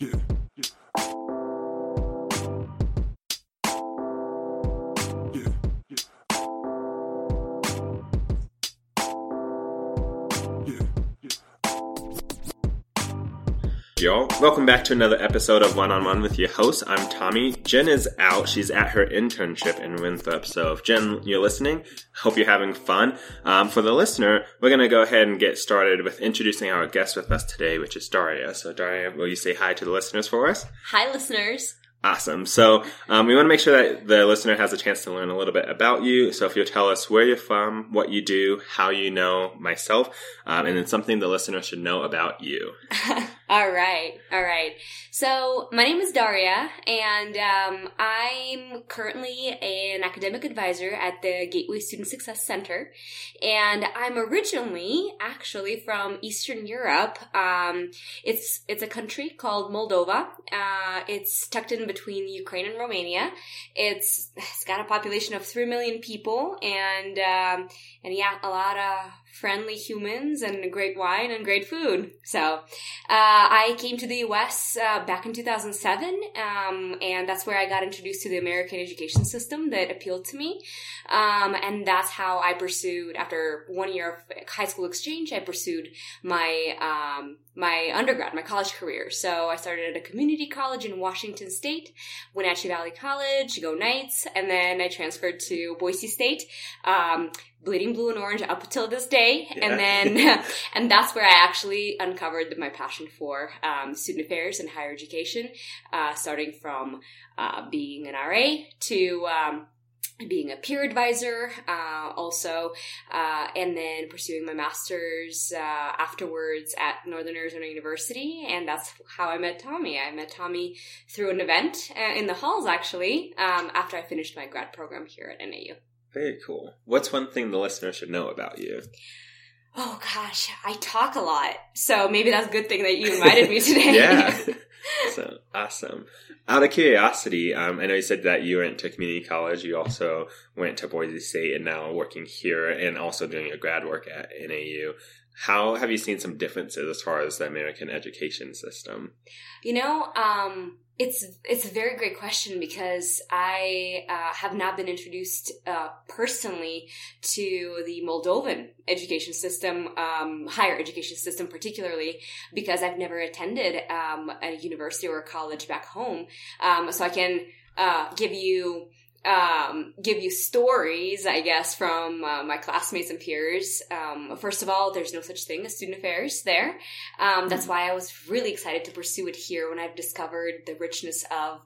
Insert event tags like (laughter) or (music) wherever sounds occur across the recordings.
Yeah. Y'all. Welcome back to another episode of One on One with your host. I'm Tommy. Jen is out. She's at her internship in Winthrop. So if Jen, you're listening, hope you're having fun. Um, for the listener, we're going to go ahead and get started with introducing our guest with us today, which is Daria. So Daria, will you say hi to the listeners for us? Hi, listeners. Awesome. So um, we want to make sure that the listener has a chance to learn a little bit about you. So if you'll tell us where you're from, what you do, how you know myself, um, and then something the listener should know about you. (laughs) all right, all right. So my name is Daria, and um, I'm currently an academic advisor at the Gateway Student Success Center, and I'm originally actually from Eastern Europe. Um, it's it's a country called Moldova. Uh, it's tucked in between Ukraine and Romania. It's it's got a population of three million people, and um, and yeah, a lot of friendly humans and great wine and great food. So uh, I came to the U.S. Uh, back in 2007, um, and that's where I got introduced to the American education system that appealed to me, um, and that's how I pursued. After one year of high school exchange, I pursued my um, my undergrad, my college career. So I started at a community college in Washington State, Wenatchee Valley College, Go Knights, and then I transferred to Boise State. Bleeding blue and orange up until this day yeah. and then (laughs) and that's where i actually uncovered my passion for um, student affairs and higher education uh, starting from uh, being an ra to um, being a peer advisor, uh, also, uh, and then pursuing my master's uh, afterwards at Northern Arizona University, and that's how I met Tommy. I met Tommy through an event uh, in the halls, actually, um, after I finished my grad program here at NAU. Very cool. What's one thing the listener should know about you? Oh gosh, I talk a lot, so maybe that's a good thing that you invited me today. (laughs) yeah. (laughs) So awesome. Out of curiosity, um, I know you said that you went to community college. You also went to Boise State and now working here and also doing your grad work at NAU. How have you seen some differences as far as the American education system? You know, um, it's it's a very great question because I uh, have not been introduced uh, personally to the Moldovan education system, um, higher education system, particularly because I've never attended um, a university or a college back home. Um, so I can uh, give you um, give you stories, I guess, from uh, my classmates and peers. Um, first of all, there's no such thing as student affairs there. Um, that's why I was really excited to pursue it here when I've discovered the richness of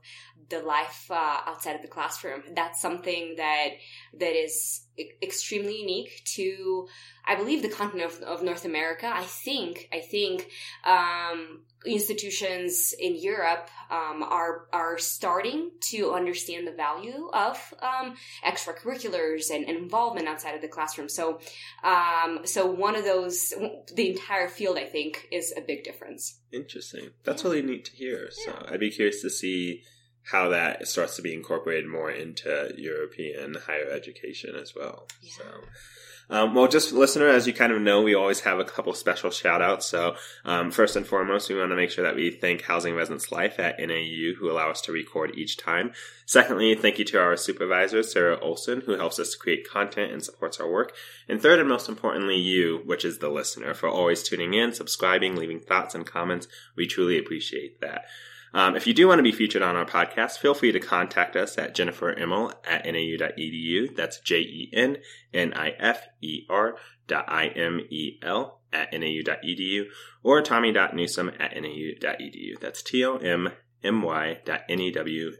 the life uh, outside of the classroom. That's something that that is extremely unique to, I believe, the continent of, of North America. I think, I think um, institutions in Europe um, are are starting to understand the value of um, extracurriculars and, and, involvement outside of the classroom. So, um, so one of those, the entire field, I think, is a big difference. Interesting. That's really neat to hear. So, yeah. I'd be curious to see how that starts to be incorporated more into European higher education as well. Yeah. So. Um, well, just listener, as you kind of know, we always have a couple special shout outs. So, um, first and foremost, we want to make sure that we thank Housing Residence Life at NAU who allow us to record each time. Secondly, thank you to our supervisor, Sarah Olson, who helps us to create content and supports our work. And third and most importantly, you, which is the listener, for always tuning in, subscribing, leaving thoughts and comments. We truly appreciate that. Um, if you do want to be featured on our podcast, feel free to contact us at Jennifer Imel at nau.edu. That's J E N N I F E R dot I M E L at nau.edu or tommy.newsom at nau.edu. That's T O M my.newsom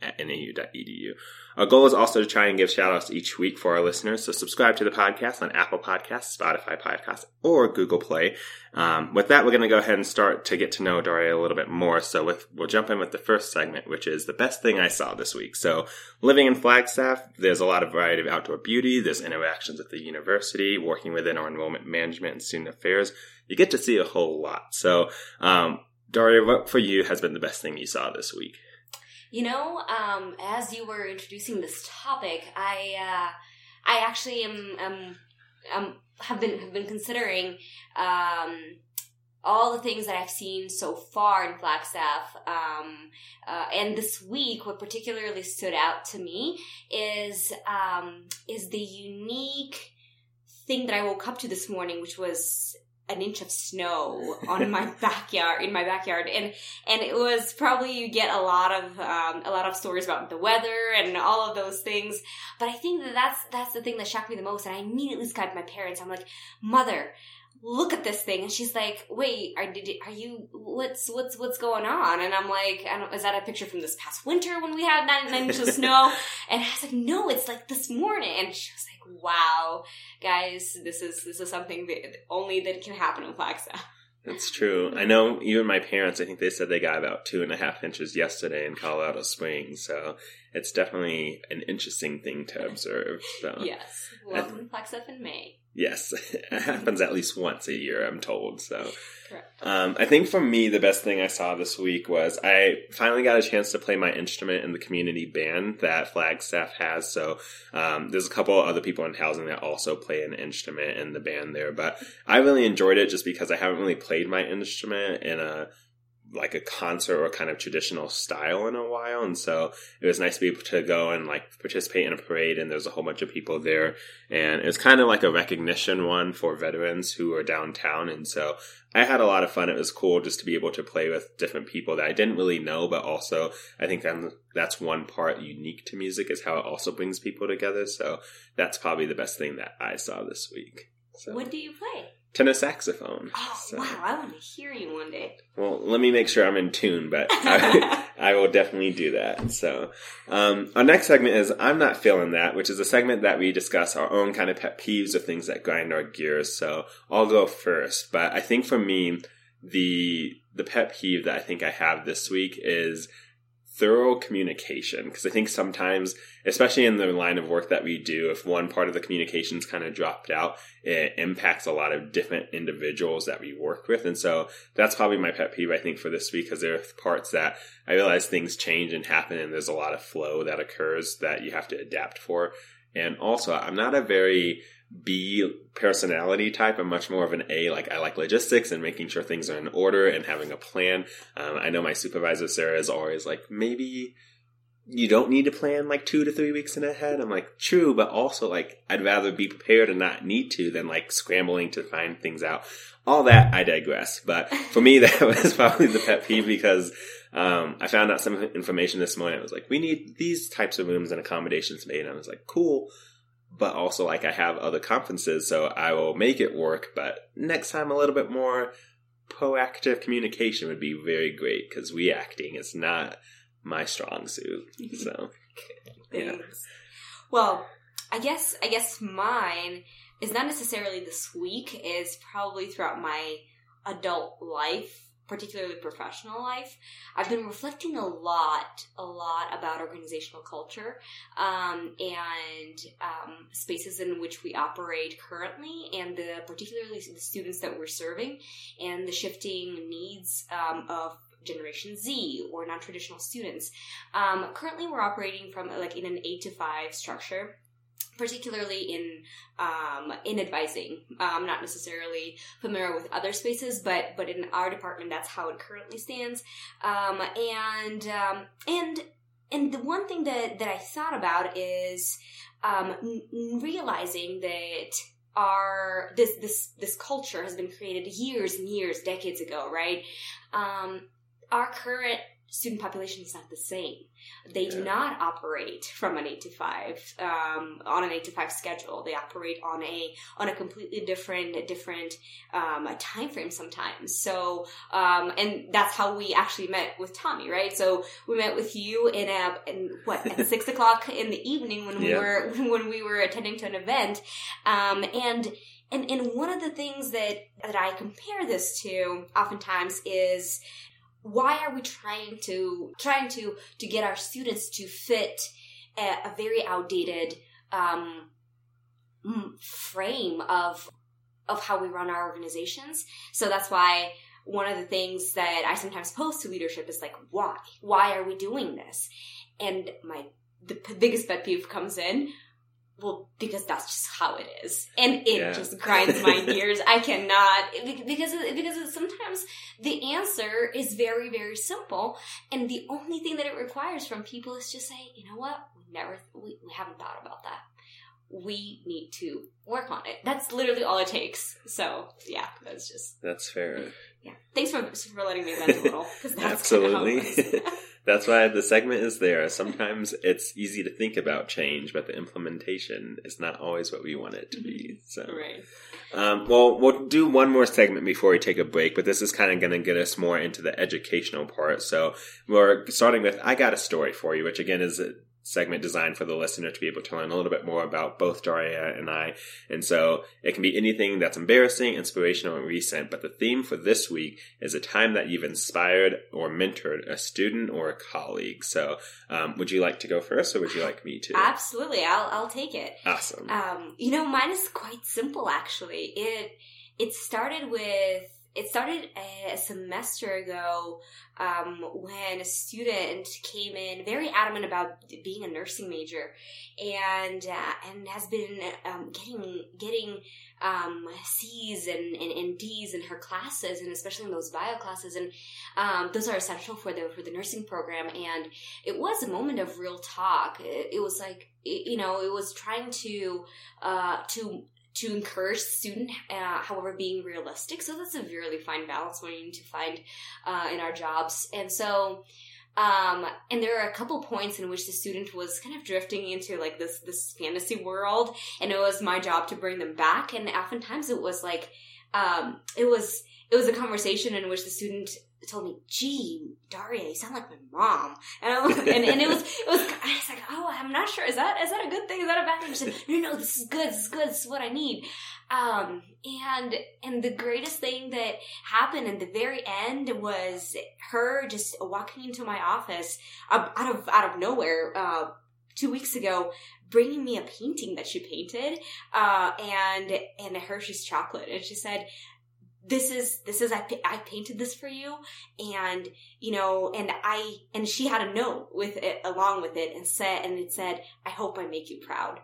at nau.edu. Our goal is also to try and give shoutouts each week for our listeners, so subscribe to the podcast on Apple Podcasts, Spotify Podcasts, or Google Play. Um, with that, we're going to go ahead and start to get to know Daria a little bit more. So with, we'll jump in with the first segment, which is the best thing I saw this week. So living in Flagstaff, there's a lot of variety of outdoor beauty. There's interactions at the university, working within our enrollment management and student affairs. You get to see a whole lot. So, um, Daria, what for you has been the best thing you saw this week? You know, um, as you were introducing this topic, I uh, I actually am, am, am have been have been considering um, all the things that I've seen so far in Flagstaff. Um, uh, and this week, what particularly stood out to me is um, is the unique thing that I woke up to this morning, which was an inch of snow on my (laughs) backyard in my backyard. And and it was probably you get a lot of um, a lot of stories about the weather and all of those things. But i think that that's that's the thing that shocked me the most. And i immediately skyped my parents. I'm like mother look at this thing and she's like wait are, did, are you what's what's what's going on and i'm like I don't, is that a picture from this past winter when we had nine, nine inches of snow (laughs) and i was like no it's like this morning and she was like wow guys this is this is something that only that can happen in flagstaff That's true. I know even my parents, I think they said they got about two and a half inches yesterday in Colorado Springs. So it's definitely an interesting thing to observe. So yes welcome to flagstaff in may yes, (laughs) it happens at least once a year, I'm told. So um, I think for me, the best thing I saw this week was I finally got a chance to play my instrument in the community band that Flagstaff has. So um, there's a couple other people in housing that also play an instrument in the band there, but I really enjoyed it just because I haven't really played my instrument in a like a concert or kind of traditional style in a while. And so it was nice to be able to go and like participate in a parade and there's a whole bunch of people there. And it's kind of like a recognition one for veterans who are downtown. And so I had a lot of fun. It was cool just to be able to play with different people that I didn't really know, but also I think that that's one part unique to music is how it also brings people together. So that's probably the best thing that I saw this week. So what do you play tenor saxophone. oh So- wow i want to hear you one day well, let me make sure I'm in tune, but I, (laughs) I will definitely do that. So, um, our next segment is I'm Not Feeling That, which is a segment that we discuss our own kind of pet peeves or things that grind our gears. So, I'll go first. But I think for me, the, the pet peeve that I think I have this week is thorough communication. Because I think sometimes, especially in the line of work that we do, if one part of the communications kind of dropped out, it impacts a lot of different individuals that we work with. And so that's probably my pet peeve, I think, for this week, because there are parts that I realize things change and happen, and there's a lot of flow that occurs that you have to adapt for. And also, I'm not a very B personality type. I'm much more of an A. Like I like logistics and making sure things are in order and having a plan. Um, I know my supervisor Sarah is always like, maybe you don't need to plan like two to three weeks in ahead. I'm like, true, but also like I'd rather be prepared and not need to than like scrambling to find things out. All that I digress. But for me, (laughs) that was probably the pet peeve because um, I found out some information this morning. I was like, we need these types of rooms and accommodations made. And I was like, cool. But also, like, I have other conferences, so I will make it work. But next time, a little bit more proactive communication would be very great because reacting is not my strong suit. So, (laughs) Yeah. Well, I guess I guess mine is not necessarily this week. Is probably throughout my adult life, particularly professional life. I've been reflecting a lot, a lot about organizational culture um, and um, spaces in which we operate currently, and the particularly the students that we're serving, and the shifting needs um, of Generation Z or non-traditional students. Um, currently, we're operating from like in an eight to five structure, particularly in um, in advising. I'm not necessarily familiar with other spaces, but but in our department, that's how it currently stands. Um, and um, and and the one thing that that I thought about is um, n- realizing that our this this this culture has been created years and years, decades ago, right? Um, our current student population is not the same. They do not operate from an eight to five um, on an eight to five schedule. They operate on a on a completely different different um, time frame sometimes. So um, and that's how we actually met with Tommy, right? So we met with you in a in what at (laughs) six o'clock in the evening when we Yeah. were (laughs) when we were attending to an event, um, and and and one of the things that that I compare this to oftentimes is why are we trying to trying to to get our students to fit a, a very outdated um, frame of of how we run our organizations? So that's why one of the things that i sometimes post to leadership is like why? Why are we doing this? And my the biggest pet peeve comes in well, because that's just how it is, and it Yeah. just grinds my (laughs) gears. I cannot because because sometimes the answer is very very simple, and the only thing that it requires from people is just say, you know what, we never we, we haven't thought about that. We need to work on it. That's literally all it takes. So yeah, that's just That's fair. yeah. Thanks for for letting me vent a little because that's kinda how it Absolutely. (laughs) That's why the segment is there. Sometimes it's easy to think about change, but the implementation is not always what we want it to be. So, right. um, well, we'll do one more segment before we take a break, but this is kind of going to get us more into the educational part. So, we're starting with I Got a Story for You, which again is a segment designed for the listener to be able to learn a little bit more about both Daria and I. And so it can be anything that's embarrassing, inspirational, and recent. But the theme for this week is a time that you've inspired or mentored a student or a colleague. So, um, would you like to go first, or would you like me to? Absolutely, I'll I'll take it. Awesome. Um, you know, mine is quite simple actually. It it started with it started a semester ago um, when a student came in very adamant about being a nursing major, and uh, and has been um, getting getting um, C's and, and, and D's in her classes, and especially in those bio classes, and um, those are essential for the for the nursing program. And it was a moment of real talk. It, it was like you know, it was trying to uh, to to encourage student, uh, however, being realistic. So that's a really fine balance we need to find uh, in our jobs. And so, um, and there are a couple points in which the student was kind of drifting into like this this fantasy world, and it was my job to bring them back. And oftentimes, it was like, um, it was it was a conversation in which the student told me, "Gee, Daria, you sound like my mom," and, and and it was it was I was like, "Oh, I'm not sure. Is that is that a good thing? Is that a bad thing?" She said, "No, no, this is good. This is good. This is what I need." Um, and and the greatest thing that happened in the very end was her just walking into my office out of out of nowhere. Uh, two weeks ago bringing me a painting that she painted uh, and and hershey's chocolate and she said this is this is I, I painted this for you. And you know and i and she had a note with it along with it and said and it said i hope i make you proud.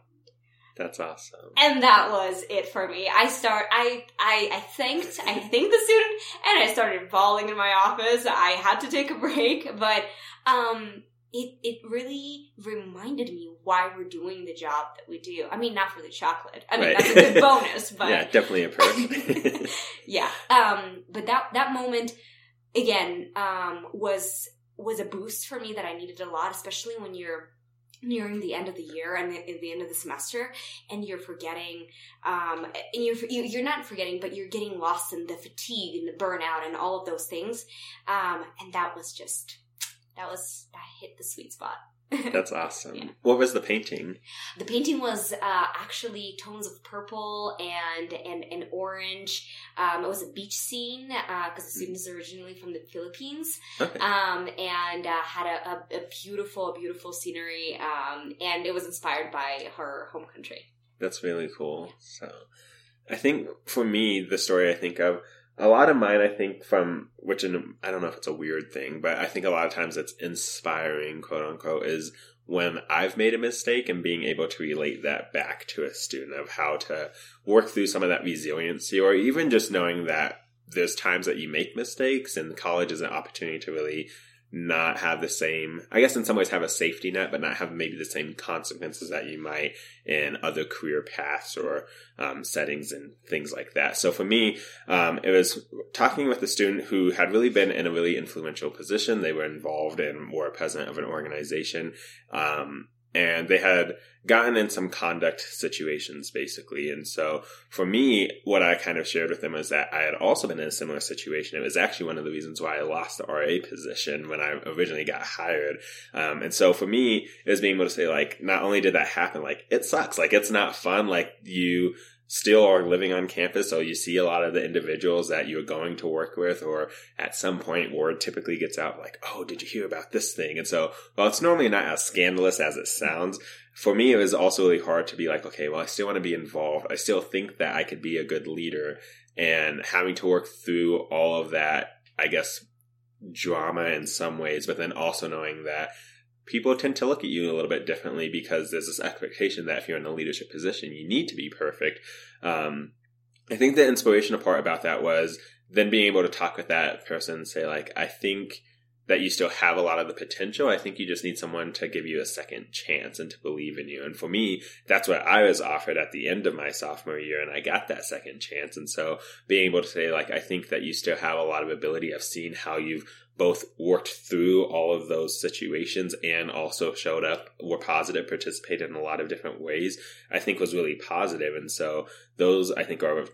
That's awesome. and that was it for me. I start i i, I thanked i (laughs) thanked the student and i started bawling in my office. I had to take a break but um it it really reminded me why we're doing the job that we do. I mean, not for the chocolate. I mean, Right. that's a good bonus, (laughs) but yeah, definitely a perk. (laughs) (laughs) yeah. Um, but that that moment again um, was was a boost for me that I needed a lot, especially when you're nearing the end of the year and the, the end of the semester and you're forgetting um and you're you're not forgetting but you're getting lost in the fatigue and the burnout and all of those things um and that was just that was that hit the sweet spot (laughs) That's awesome. Yeah. What was the painting? the painting was uh, actually tones of purple and and, and orange. Um, it was a beach scene because the student is originally from the Philippines, Okay. um, and uh, had a, a, a beautiful, beautiful scenery. Um, and it was inspired by her home country. That's really cool. So, I think for me, the story I think of, a lot of mine, I think from, which in, I don't know if it's a weird thing, but I think a lot of times it's inspiring, quote unquote, is when I've made a mistake and being able to relate that back to a student of how to work through some of that resiliency or even just knowing that there's times that you make mistakes and college is an opportunity to really not have the same, I guess in some ways have a safety net, but not have maybe the same consequences that you might in other career paths or um, settings and things like that. So for me, um, it was talking with a student who had really been in a really influential position. They were involved in were a president of an organization. Um, and they had gotten in some conduct situations basically. And so for me, what I kind of shared with them is that I had also been in a similar situation. It was actually one of the reasons why I lost the RA position when I originally got hired. Um, and so for me, it was being able to say like, not only did that happen, like it sucks, like it's not fun, like you still are living on campus, so you see a lot of the individuals that you're going to work with, or at some point word typically gets out like, oh, did you hear about this thing? And so, while it's normally not as scandalous as it sounds, for me, it was also really hard to be like, okay, well, I still want to be involved. I still think that I could be a good leader and having to work through all of that, I guess, drama in some ways, but then also knowing that people tend to look at you a little bit differently because there's this expectation that if you're in a leadership position, you need to be perfect. Um, I think the inspirational part about that was then being able to talk with that person and say, like, I think that you still have a lot of the potential. I think you just need someone to give you a second chance and to believe in you. And for me, that's what I was offered at the end of my sophomore year, and I got that second chance. And so being able to say, like, I think that you still have a lot of ability. I've seen how you've both worked through all of those situations and also showed up, were positive, participated in a lot of different ways, I think was really positive. And so those, I think, are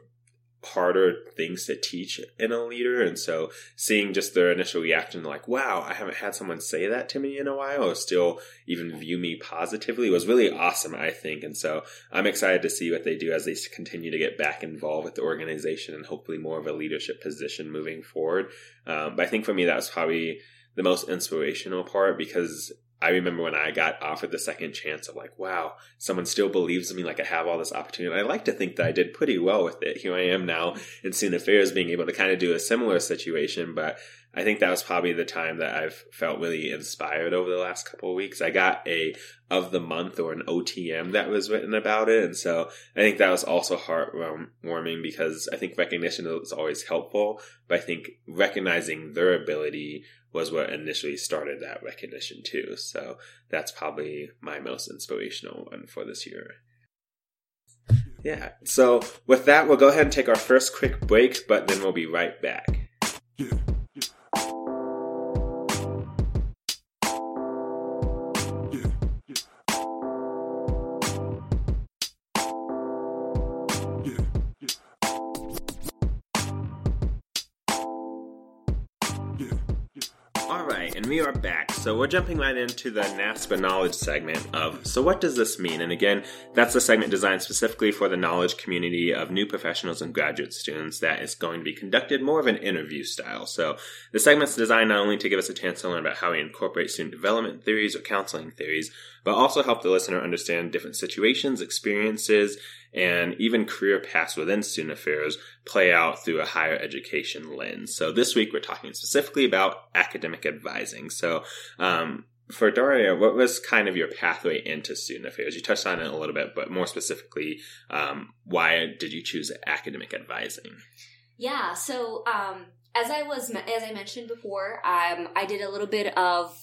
harder things to teach in a leader. And so seeing just their initial reaction, like, wow, I haven't had someone say that to me in a while or still even view me positively was really awesome, I think. And so I'm excited to see what they do as they continue to get back involved with the organization and hopefully more of a leadership position moving forward. Um, but I think for me, that was probably the most inspirational part because I remember when I got offered the second chance of like, wow, someone still believes in me, like I have all this opportunity. I like to think that I did pretty well with it. Here I am now in Student Affairs being able to kind of do a similar situation, but I think that was probably the time that I've felt really inspired over the last couple of weeks. I got a of the month or an OTM that was written about it. And so I think that was also heartwarming because I think recognition is always helpful, but I think recognizing their ability was what initially started that recognition too. So that's probably my most inspirational one for this year. Yeah. So with that, we'll go ahead and take our first quick break, but then we'll be right back. Yeah. Back. So we're jumping right into the NASPA knowledge segment of so what does this mean? And again, that's a segment designed specifically for the knowledge community of new professionals and graduate students that is going to be conducted more of an interview style. So the segment's designed not only to give us a chance to learn about how we incorporate student development theories or counseling theories, but also help the listener understand different situations, experiences, and even career paths within student affairs play out through a higher education lens. So this week we're talking specifically about academic advising. So, um, for Daria, what was kind of your pathway into student affairs? You touched on it a little bit, but more specifically, um, why did you choose academic advising? Yeah, so um, as I was as I mentioned before, um, I did a little bit of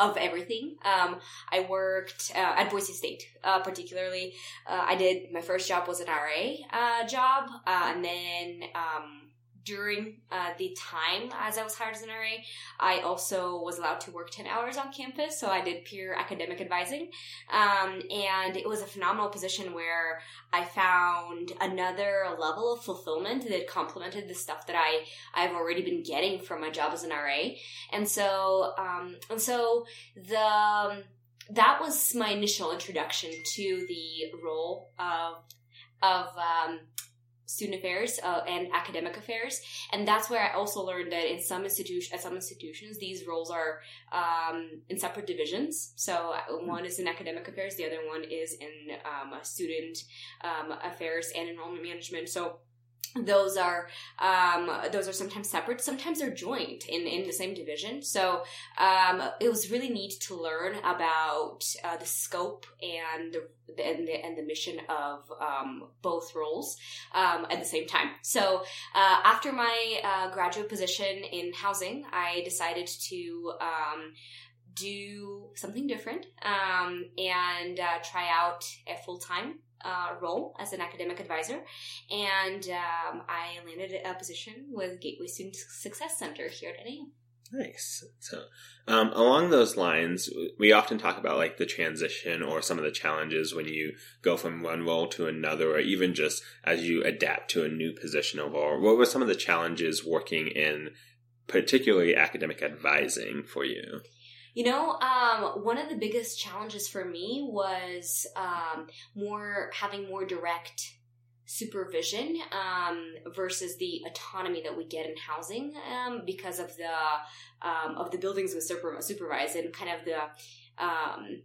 of everything. Um, I worked uh, at Boise State, uh, particularly. Uh, I did my first job was an RA uh, job, uh, and then um, during uh, the time as I was hired as an RA, I also was allowed to work 10 hours on campus. So I did peer academic advising. Um, and it was a phenomenal position where I found another level of fulfillment that complemented the stuff that I, I've already been getting from my job as an RA. And so, um, and so the, that was my initial introduction to the role of, of, um, student affairs uh, and academic affairs. And that's where i also learned that in some institutions at some institutions these roles are um, in separate divisions. So uh, one is in academic affairs the other one is in um, student um, affairs and enrollment management. So those are um, those are sometimes separate sometimes they're joint in, in the same division. So um, it was really neat to learn about uh, the scope and the, and the and the mission of um, both roles um, at the same time. So uh, after my uh, graduate position in housing i decided to um, do something different um, and uh, try out a full-time uh, role as an academic advisor, and um, I landed a position with Gateway Student Success Center here at NAU. Nice. So, um, along those lines, we often talk about like the transition or some of the challenges when you go from one role to another, or even just as you adapt to a new position overall. What were some of the challenges working in particularly academic advising for you? You know, um, one of the biggest challenges for me was um, more having more direct supervision um, versus the autonomy that we get in housing um, because of the um, of the buildings we supervise and kind of the um,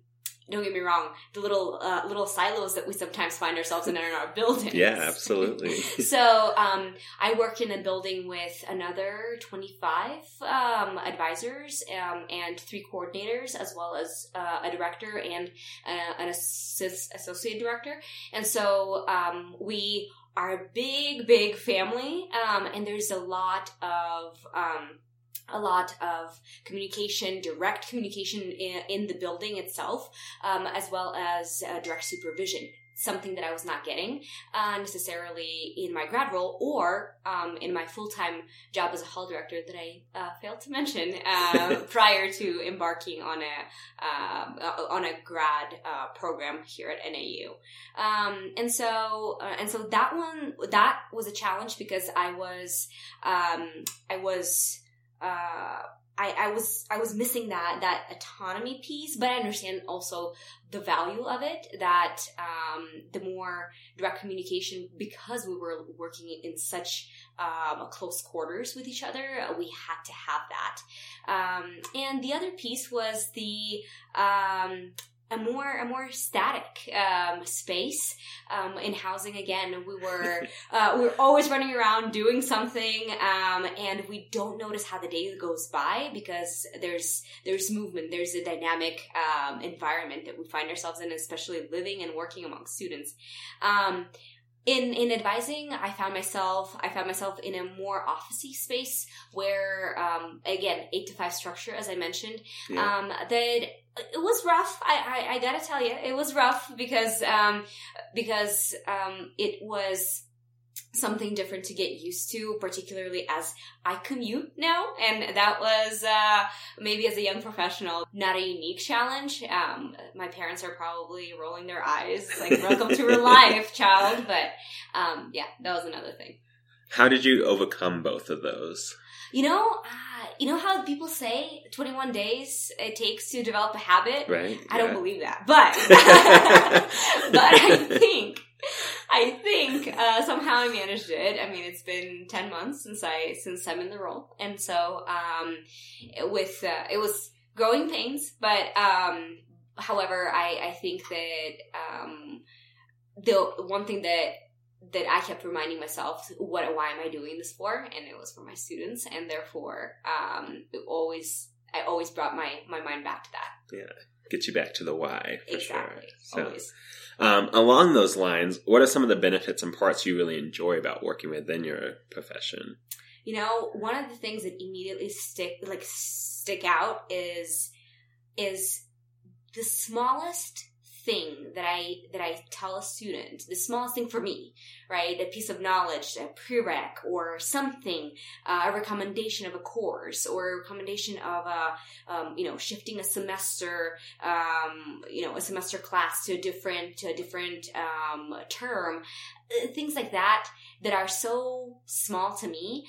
don't get me wrong, the little uh, little silos that we sometimes find ourselves in in our buildings. Yeah, absolutely. (laughs) so um, I work in a building with another 25 um, advisors um, and three coordinators, as well as uh, a director and uh, an associate director. And so um, we are a big, big family, um, and there's a lot of um, a lot of communication, direct communication in, in the building itself, um, as well as uh, direct supervision. Something that I was not getting uh, necessarily in my grad role or um, in my full time job as a hall director that I uh, failed to mention uh, (laughs) prior to embarking on a uh, on a grad uh, program here at NAU. Um, and so and so that one that was a challenge because I was um, I was uh, I, I was I was missing that that autonomy piece, but I understand also the value of it. That um, the more direct communication, because we were working in such um, close quarters with each other, we had to have that. Um, and the other piece was the um, a more a more static um, space um, in housing. Again, we were (laughs) uh, we are always running around doing something, um, and we don't notice how the day goes by because there's there's movement, there's a dynamic um, environment that we find ourselves in, especially living and working among students. Um, in in advising, I found myself I found myself in a more officey space where um, again eight to five structure, as I mentioned, yeah. um, that it was rough. I, I, I gotta tell you, it was rough because um, because um, it was something different to get used to, particularly as I commute now, and that was uh, maybe as a young professional not a unique challenge. Um, my parents are probably rolling their eyes, like "Welcome to real (laughs) life, child," but um, yeah, that was another thing. How did you overcome both of those? You know, uh, you know how people say 21 days it takes to develop a habit? Right. I yeah. don't believe that. But, (laughs) (laughs) but I think, I think, uh, somehow I managed it. I mean, it's been 10 months since I, since I'm in the role. And so, um, with, uh, it was growing pains, but, um, however, I, I think that, um, the one thing that that I kept reminding myself, what, why am I doing this for? And it was for my students, and therefore, um, always, I always brought my my mind back to that. Yeah, get you back to the why for exactly. sure. So, always. Um, along those lines, what are some of the benefits and parts you really enjoy about working within your profession? You know, one of the things that immediately stick like stick out is is the smallest thing that I that I tell a student, the smallest thing for me, right? A piece of knowledge, a prereq, or something, uh, a recommendation of a course, or a recommendation of a, um, you know, shifting a semester, um, you know, a semester class to a different to a different um, term. Uh, things like that that are so small to me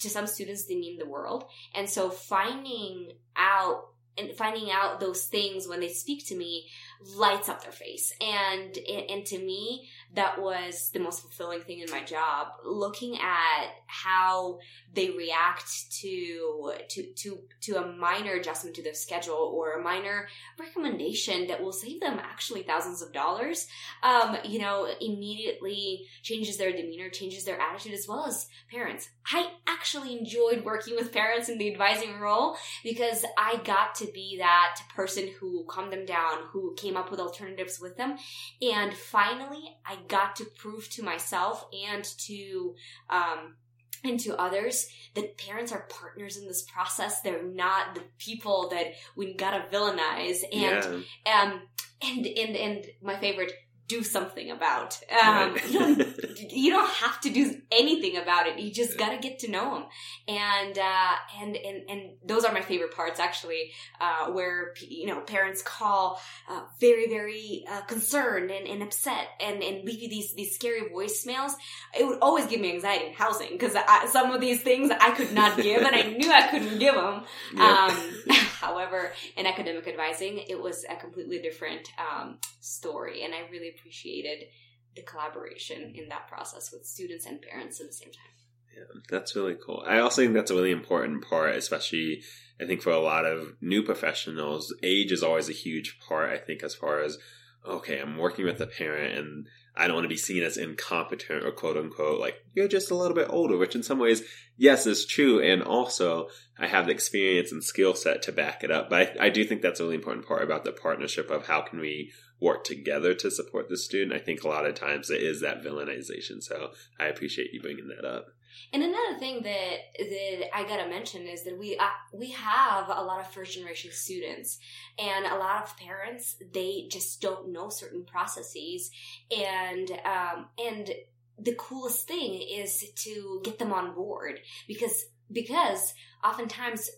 to some students they mean the world and so finding out and finding out those things when they speak to me lights up their face. And and to me that was the most fulfilling thing in my job. Looking at how they react to to to to a minor adjustment to their schedule or a minor recommendation that will save them actually thousands of dollars um, you know immediately changes their demeanor changes their attitude as well as parents. I actually enjoyed working with parents in the advising role because i got to be that person who calmed them down who came up with alternatives with them. And finally i got to prove to myself and to um, and to others that parents are partners in this process. They're not the people that we gotta villainize. And yeah. um and and and my favorite, do something about. Um, right. you don't you don't have to do anything about it. You just gotta get to know them, and uh, and and and those are my favorite parts actually, uh, where you know parents call uh, very very uh, concerned and, and upset and and leave you these these scary voicemails. It would always give me anxiety in housing because some of these things I could not give, and I (laughs) knew I couldn't give them. Yep. Um, (laughs) however, in academic advising, it was a completely different um, story, and I really appreciated the collaboration in that process with students and parents at the same time. Yeah, that's really cool. I also think that's a really important part, especially I think for a lot of new professionals, age is always a huge part. I think as far as okay, I'm working with a parent and I don't want to be seen as incompetent or quote unquote like you're just a little bit older, which in some ways, yes, is true. And also, I have the experience and skill set to back it up. But I, I do think that's a really important part about the partnership of how can we work together to support the student. I think a lot of times it is that villainization. So I appreciate you bringing that up. And another thing that that I gotta mention is that we uh, we have a lot of first generation students, and a lot of parents they just don't know certain processes, and um, and the coolest thing is to get them on board because because oftentimes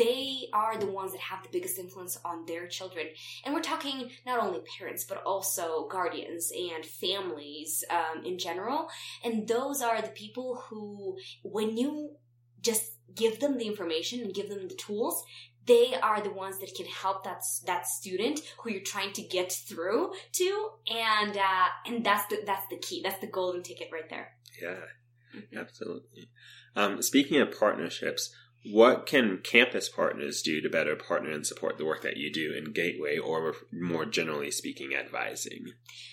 they are the ones that have the biggest influence on their children. And we're talking not only parents, but also guardians and families um, in general. And those are the people who, when you just give them the information and give them the tools, they are the ones that can help that that student who you're trying to get through to, and uh, and that's the that's the key. That's the golden ticket right there. Yeah, mm-hmm. absolutely. Um, speaking of partnerships, what can campus partners do to better partner and support the work that you do in Gateway or more generally speaking, advising?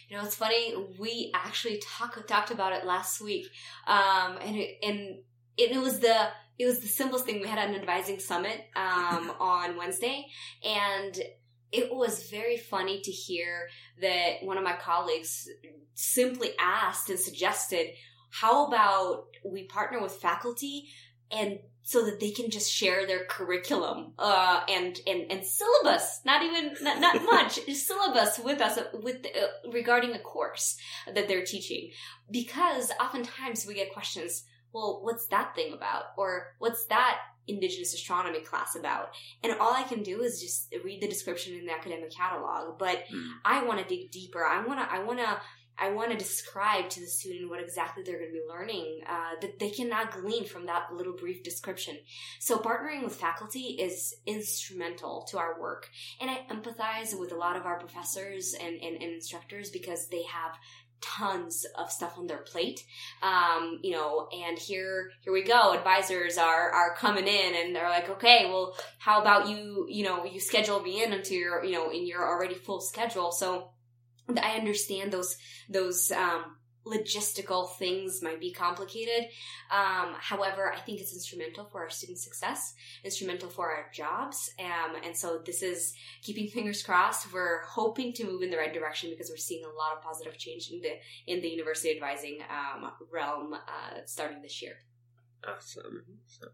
You know, it's funny. We actually talk, talked about it last week. Um, and, it, and it, was the, it was the simplest thing. We had an advising summit, um, (laughs) on Wednesday and it was very funny to hear that one of my colleagues simply asked and suggested, how about we partner with faculty and so that they can just share their curriculum uh, and, and and syllabus not even not, not (laughs) much syllabus with us with uh, regarding a course that they're teaching. Because oftentimes we get questions well what's that thing about? Or what's that indigenous astronomy class about? And all i can do is just read the description in the academic catalog but mm. i want to dig deeper. I want to i want to I want to describe to the student what exactly they're going to be learning uh, that they cannot glean from that little brief description. So partnering with faculty is instrumental to our work. And I empathize with a lot of our professors and, and, and instructors because they have tons of stuff on their plate um, you know and here here we go advisors are are coming in and they're like okay well how about you you know you schedule me in into your you know in your already full schedule so I understand those those um, logistical things might be complicated. Um, however, I think it's instrumental for our student success, instrumental for our jobs, um, and so this is keeping (laughs) fingers crossed. We're hoping to move in the right direction because we're seeing a lot of positive change in the in the university advising um, realm uh, starting this year. Awesome. So,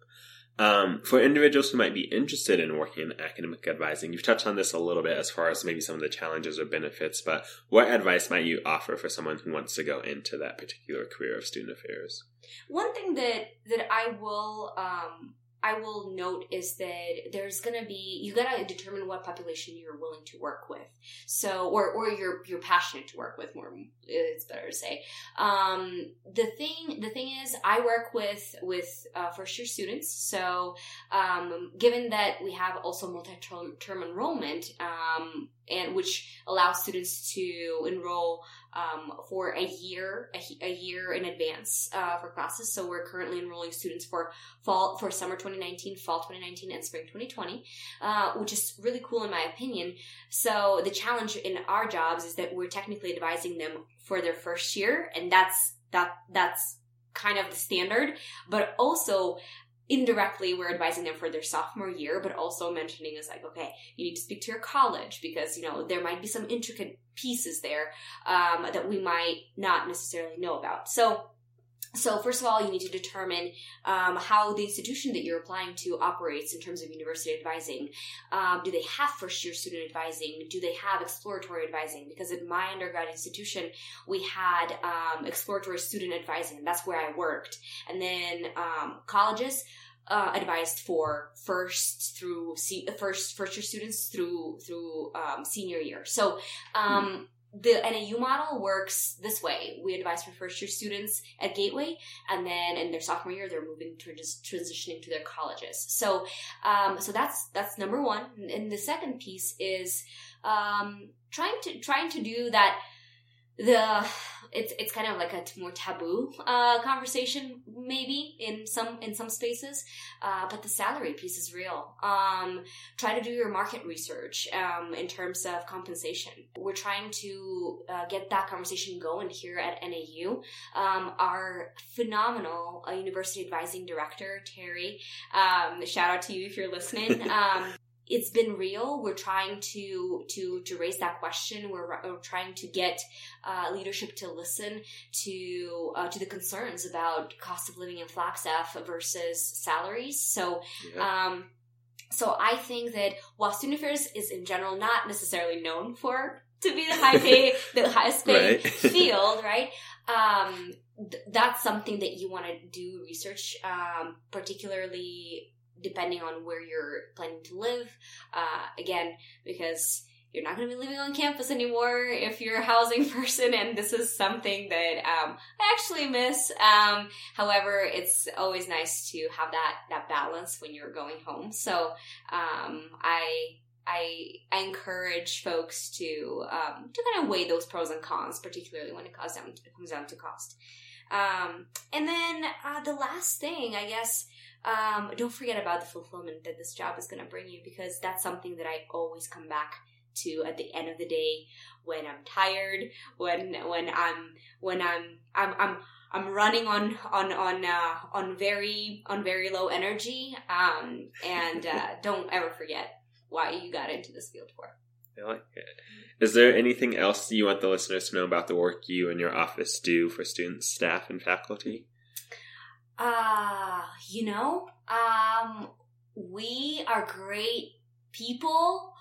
um, for individuals who might be interested in working in academic advising, you've touched on this a little bit as far as maybe some of the challenges or benefits, but what advice might you offer for someone who wants to go into that particular career of student affairs? One thing that that I will um, I will note is that there's gonna be you gotta determine what population you're willing to work with. So or or you're you're passionate to work with more it's better to say. Um, the thing the thing is I work with with uh, first year students. So um, given that we have also multi term enrollment, um, and which allows students to enroll um, for a year a, a, year in advance uh, for classes. So we're currently enrolling students for fall for summer 2019, fall 2019, and spring 2020, uh, which is really cool in my opinion. So the challenge in our jobs is that we're technically advising them for their first year, and that's that that's kind of the standard, but also indirectly we're advising them for their sophomore year but also mentioning is like okay you need to speak to your college because you know there might be some intricate pieces there um, that we might not necessarily know about. So so first of all, you need to determine um, how the institution that you're applying to operates in terms of university advising. Um, do they have first year student advising? Do they have exploratory advising? Because at my undergrad institution, we had um, exploratory student advising, and that's where I worked. And then um, colleges. Uh, advised for first through se- first first year students through through um, senior year. So um, the NAU model works this way. We advise for first year students at Gateway, and then in their sophomore year, they're moving to just transitioning to their colleges. So, um, so that's that's number one. And the second piece is um, trying to trying to do that the it's it's kind of like a more taboo uh, conversation maybe in some in some spaces. Uh, but the salary piece is real. Um, try to do your market research um, in terms of compensation. We're trying to uh, get that conversation going here at nau um, our phenomenal uh, university advising director terry um, shout out to you if you're listening. (laughs) Um, it's been real. We're trying to to to raise that question. We're, we're trying to get uh, leadership to listen to uh, to the concerns about cost of living in Flagstaff versus salaries. So. Yeah. Um, so I think that while student affairs is in general not necessarily known for to be the high pay, (laughs) the highest paid right. field, (laughs) right? Um, th- that's something that you want to do research, um, particularly depending on where you're planning to live. Uh, again, because you're not going to be living on campus anymore if you're a housing (laughs) person, and this is something that um, I actually miss. Um, however, it's always nice to have that that balance when you're going home. So um, I. I, encourage folks to um, to kind of weigh those pros and cons, particularly when it comes down to, comes down to cost. Um, and then uh, the last thing, I guess, um, don't forget about the fulfillment that this job is going to bring you because that's something that I always come back to at the end of the day when I'm tired, when when I'm when I'm I'm I'm I'm running on on on uh, on very on very low energy. Um, and uh, (laughs) don't ever forget why you got into this field for. I like it. Is there anything else you want the listeners to know about the work you and your office do for students, staff, and faculty? Uh, you know, um, we are great people.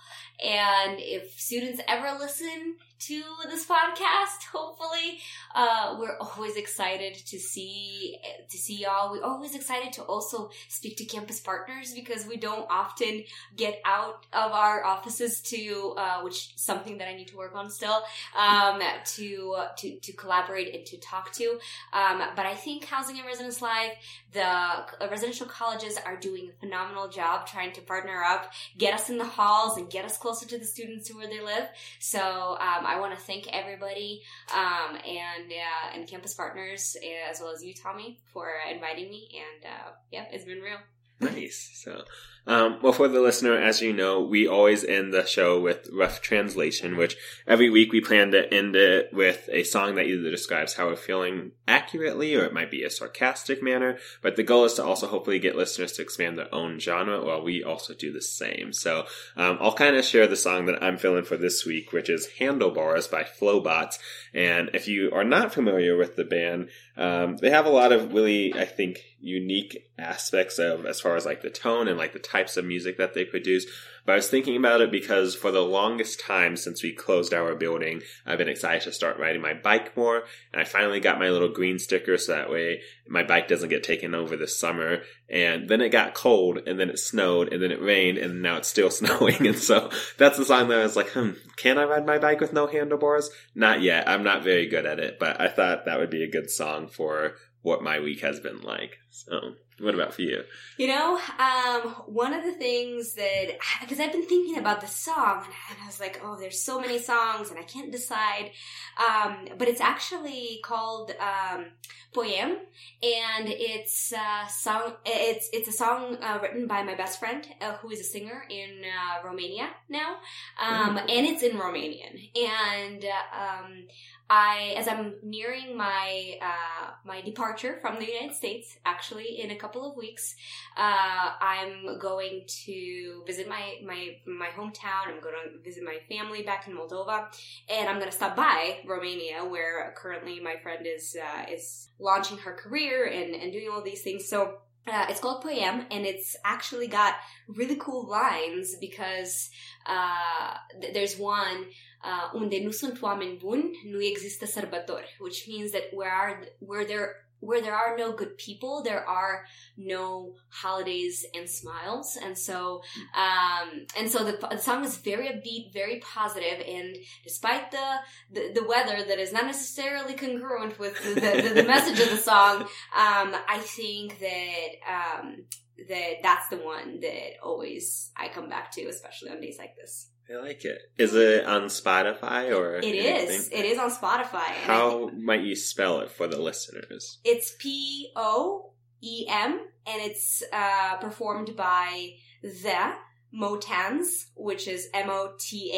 And if students ever listen to this podcast. Hopefully, uh, we're always excited to see to see y'all. We're always excited to also speak to campus partners because we don't often get out of our offices to, uh, which something that I need to work on still, um, to to to collaborate and to talk to. Um, but I think Housing and Residence life the residential colleges are doing a phenomenal job trying to partner up, get us in the halls, and get us closer to the students to where they live. So um, I want to thank everybody um, and uh, and campus partners as well as you, Tommy, for inviting me. And uh, yeah, it's been real. Nice. So, um, well, for the listener, as you know, we always end the show with rough translation, which every week we plan to end it with a song that either describes how we're feeling accurately or it might be a sarcastic manner. But the goal is to also hopefully get listeners to expand their own genre while we also do the same. So, um, I'll kind of share the song that I'm feeling for this week, which is Handlebars by Flobots. And if you are not familiar with the band, um, they have a lot of really, I think, unique aspects of as far as like the tone and like the types of music that they produce. But I was thinking about it because for the longest time since we closed our building, I've been excited to start riding my bike more. And I finally got my little green sticker so that way my bike doesn't get taken over this summer. And then it got cold and then it snowed and then it rained and now it's still (laughs) snowing. And so that's the song that I was like, hmm, can I ride my bike with no handlebars? Not yet. I'm not very good at it, but I thought that would be a good song for what my week has been like. So what about for you? You know, um, one of the things that because I've been thinking about the song and I was like, oh, there's so many songs and I can't decide. Um, but it's actually called um, Poem, and it's a song. It's it's a song uh, written by my best friend uh, who is a singer in uh, Romania now, um, mm-hmm. and it's in Romanian. And uh, um, I, as I'm nearing my uh, my departure from the United States, actually in a couple of weeks, uh, I'm going to visit my my my hometown. I'm going to visit my family back in Moldova, and I'm going to stop by Romania, where currently my friend is uh, is launching her career and and doing all these things. So. Uh, it's called Poem, and it's actually got really cool lines because uh, th- there's one uh, unde nu sunt oameni buni, nu există sărbători, which means that where are where there where there are no good people, there are no holidays and smiles. And so, um, and so the, the, song is very upbeat, very positive, and despite the, the, the weather that is not necessarily congruent with the, the, the message of the song, (laughs) um, I think that, um, that that's the one that always I come back to, especially on days like this. I like it. Is it on Spotify or? It is. It is on Spotify. How might you spell it for the listeners? It's P O E M, and it's uh, performed by the Motans, which is M O T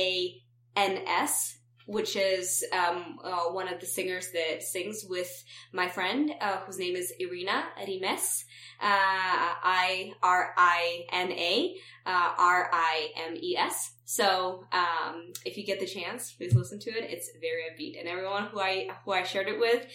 A N S, which is um, uh, one of the singers that sings with my friend, uh, whose name is Irina Rimes. Uh, I R I N A uh, R I M E S. So um, if you get the chance, please listen to it. It's very upbeat, and everyone who I who I shared it with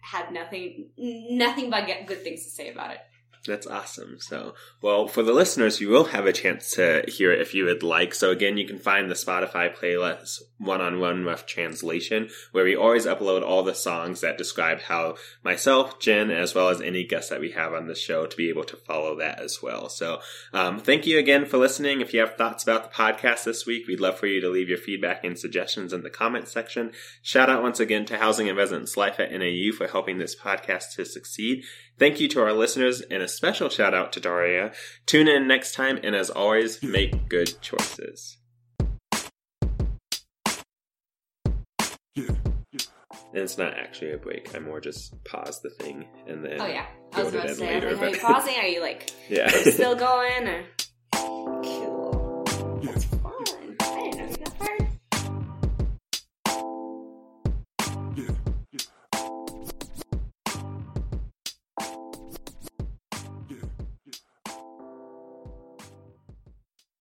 had nothing nothing but good things to say about it. That's awesome. So, well, for the listeners, you will have a chance to hear it if you would like. So, again, you can find the Spotify playlist one on one rough translation, where we always upload all the songs that describe how myself, Jen, as well as any guests that we have on the show to be able to follow that as well. So, um, thank you again for listening. If you have thoughts about the podcast this week, we'd love for you to leave your feedback and suggestions in the comments section. Shout out once again to Housing and Residence Life at NAU for helping this podcast to succeed. Thank you to our listeners and a special shout out to Daria. Tune in next time and as always, make good choices. And it's not actually a break. I more just pause the thing and then. Oh yeah, I was about to say. Later, are you (laughs) pausing? Are you like? Yeah. still going or? (laughs)